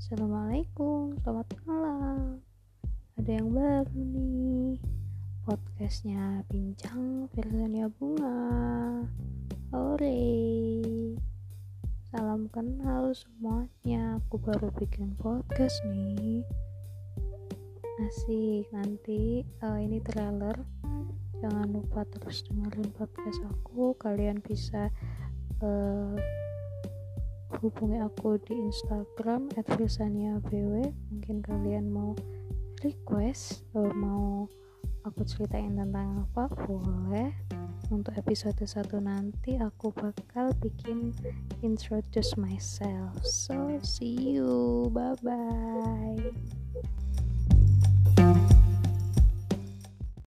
Assalamualaikum, selamat malam. Ada yang baru nih. Podcastnya Bincang Versinya Bunga. Ore. Salam kenal semuanya. Aku baru bikin podcast nih. Asik, nanti uh, ini trailer. Jangan lupa terus dengerin podcast aku. Kalian bisa uh, hubungi aku di Instagram @vilsania_bw mungkin kalian mau request atau mau aku ceritain tentang apa boleh. Untuk episode satu nanti aku bakal bikin introduce myself. So see you. Bye bye